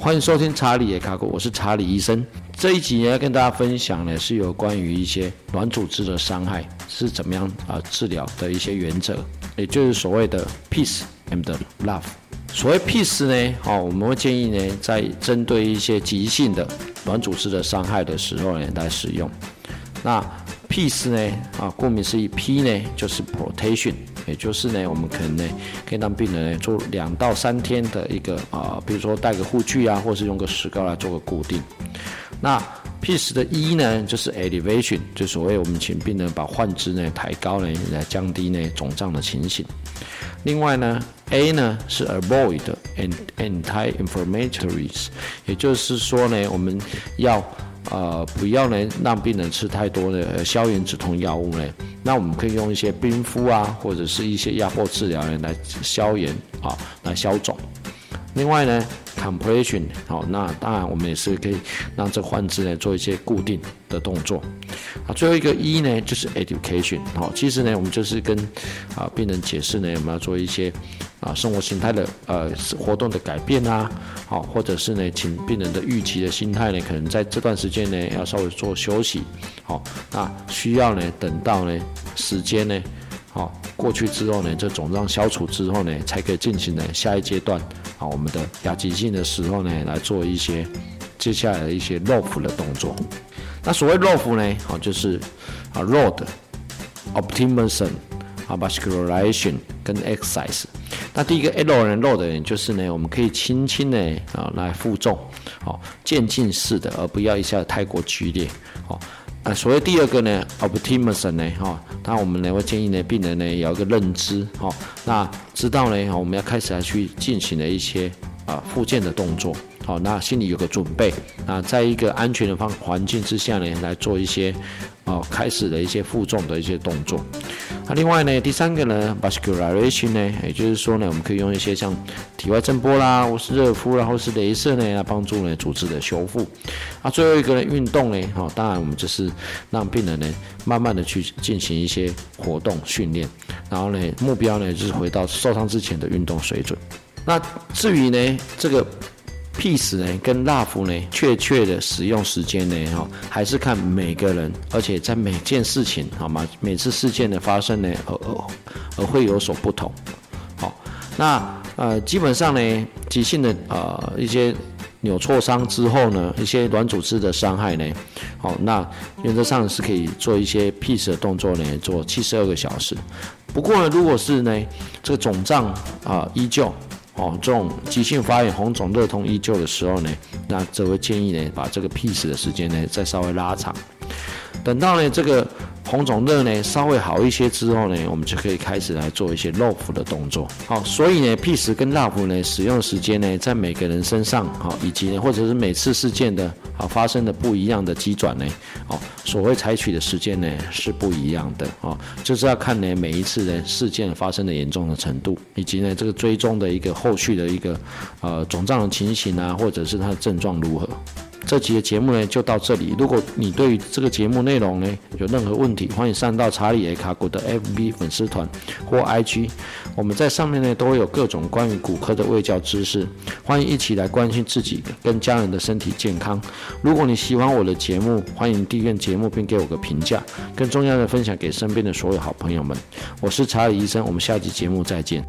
欢迎收听查理也卡过，我是查理医生。这一集呢跟大家分享呢，是有关于一些软组织的伤害是怎么样啊治疗的一些原则，也就是所谓的 peace and love。所谓 peace 呢，哦，我们会建议呢，在针对一些急性的软组织的伤害的时候呢来使用。那 peace 呢，啊，顾名思义，P 呢就是 protection。也就是呢，我们可能呢，可以让病人呢做两到三天的一个啊，比如说带个护具啊，或是用个石膏来做个固定。那 P10 的 E 呢，就是 elevation，就所谓我们请病人把患肢呢抬高呢，来降低呢肿胀的情形。另外呢，A 呢是 avoid and anti-inflammatories，也就是说呢，我们要呃不要呢让病人吃太多的消炎止痛药物呢。那我们可以用一些冰敷啊，或者是一些压迫治疗呢，来消炎啊，来消肿。另外呢，compression 好，那当然我们也是可以让这患肢呢做一些固定的动作。啊，最后一个一呢就是 education 好，其实呢我们就是跟啊病人解释呢，我们要做一些啊生活形态的呃活动的改变啊，好，或者是呢请病人的预期的心态呢，可能在这段时间呢要稍微做休息，好，那需要呢等到呢。时间呢，好过去之后呢，这肿胀消除之后呢，才可以进行呢下一阶段啊，我们的亚急性的时候呢，来做一些接下来的一些 ROF 的动作。那所谓 ROF 呢，好就是啊 r o a d、Optimism、啊 Vascularization 跟 Exercise。那第一个 L 人 ROD 呢，就是呢，我们可以轻轻的啊来负重，好渐进式的，而不要一下子太过剧烈，好。啊，所谓第二个呢，optimism 呢，哈，那我们呢会建议呢，病人呢有一个认知，哈，那知道呢，我们要开始来去进行的一些啊复健的动作，好，那心里有个准备，啊，在一个安全的方环境之下呢，来做一些。哦，开始的一些负重的一些动作。那另外呢，第三个呢，vascularization 呢，也就是说呢，我们可以用一些像体外震波啦，或是热敷啦，或是镭射呢，来帮助呢组织的修复。啊，最后一个呢，运动呢，哈，当然我们就是让病人呢，慢慢的去进行一些活动训练，然后呢，目标呢就是回到受伤之前的运动水准。那至于呢，这个。Peace 呢，跟 Love 呢，确切的使用时间呢，哈，还是看每个人，而且在每件事情，好吗？每次事件的发生呢，而而而会有所不同。好，那呃，基本上呢，急性的呃一些扭挫伤之后呢，一些软组织的伤害呢，好，那原则上是可以做一些 Peace 的动作呢，做七十二个小时。不过呢，如果是呢，这个肿胀啊依旧。哦，这种急性发炎、红肿、热痛依旧的时候呢，那这会建议呢，把这个 peace 的时间呢再稍微拉长，等到呢这个。红肿热呢稍微好一些之后呢，我们就可以开始来做一些 LOF 的动作。好，所以呢 PICE 跟 LOF 呢使用时间呢，在每个人身上，好，以及呢或者是每次事件的啊发生的不一样的急转呢，哦，所谓采取的时间呢是不一样的哦，就是要看呢每一次呢事件发生的严重的程度，以及呢这个追踪的一个后续的一个呃肿胀的情形啊，或者是它的症状如何。这集的节目呢就到这里。如果你对于这个节目内容呢有任何问题，欢迎上到查理·埃卡古的 FB 粉丝团或 IG，我们在上面呢都会有各种关于骨科的卫教知识，欢迎一起来关心自己跟家人的身体健康。如果你喜欢我的节目，欢迎订阅节目并给我个评价，更重要的分享给身边的所有好朋友们。我是查理医生，我们下集节目再见。